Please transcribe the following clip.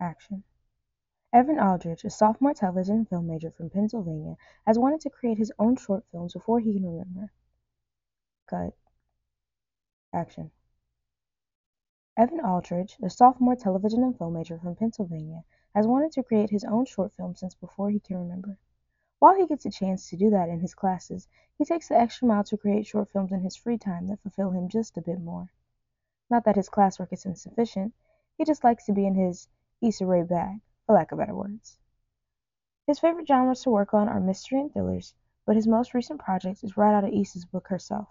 Action. Evan Aldridge, a sophomore television and film major from Pennsylvania, has wanted to create his own short films before he can remember. Cut. Action. Evan Aldridge, a sophomore television and film major from Pennsylvania, has wanted to create his own short film since before he can remember. While he gets a chance to do that in his classes, he takes the extra mile to create short films in his free time that fulfill him just a bit more. Not that his classwork is insufficient, he just likes to be in his Issa Rae bag for lack of better words. His favorite genres to work on are mystery and thrillers, but his most recent project is right out of Issa's book herself.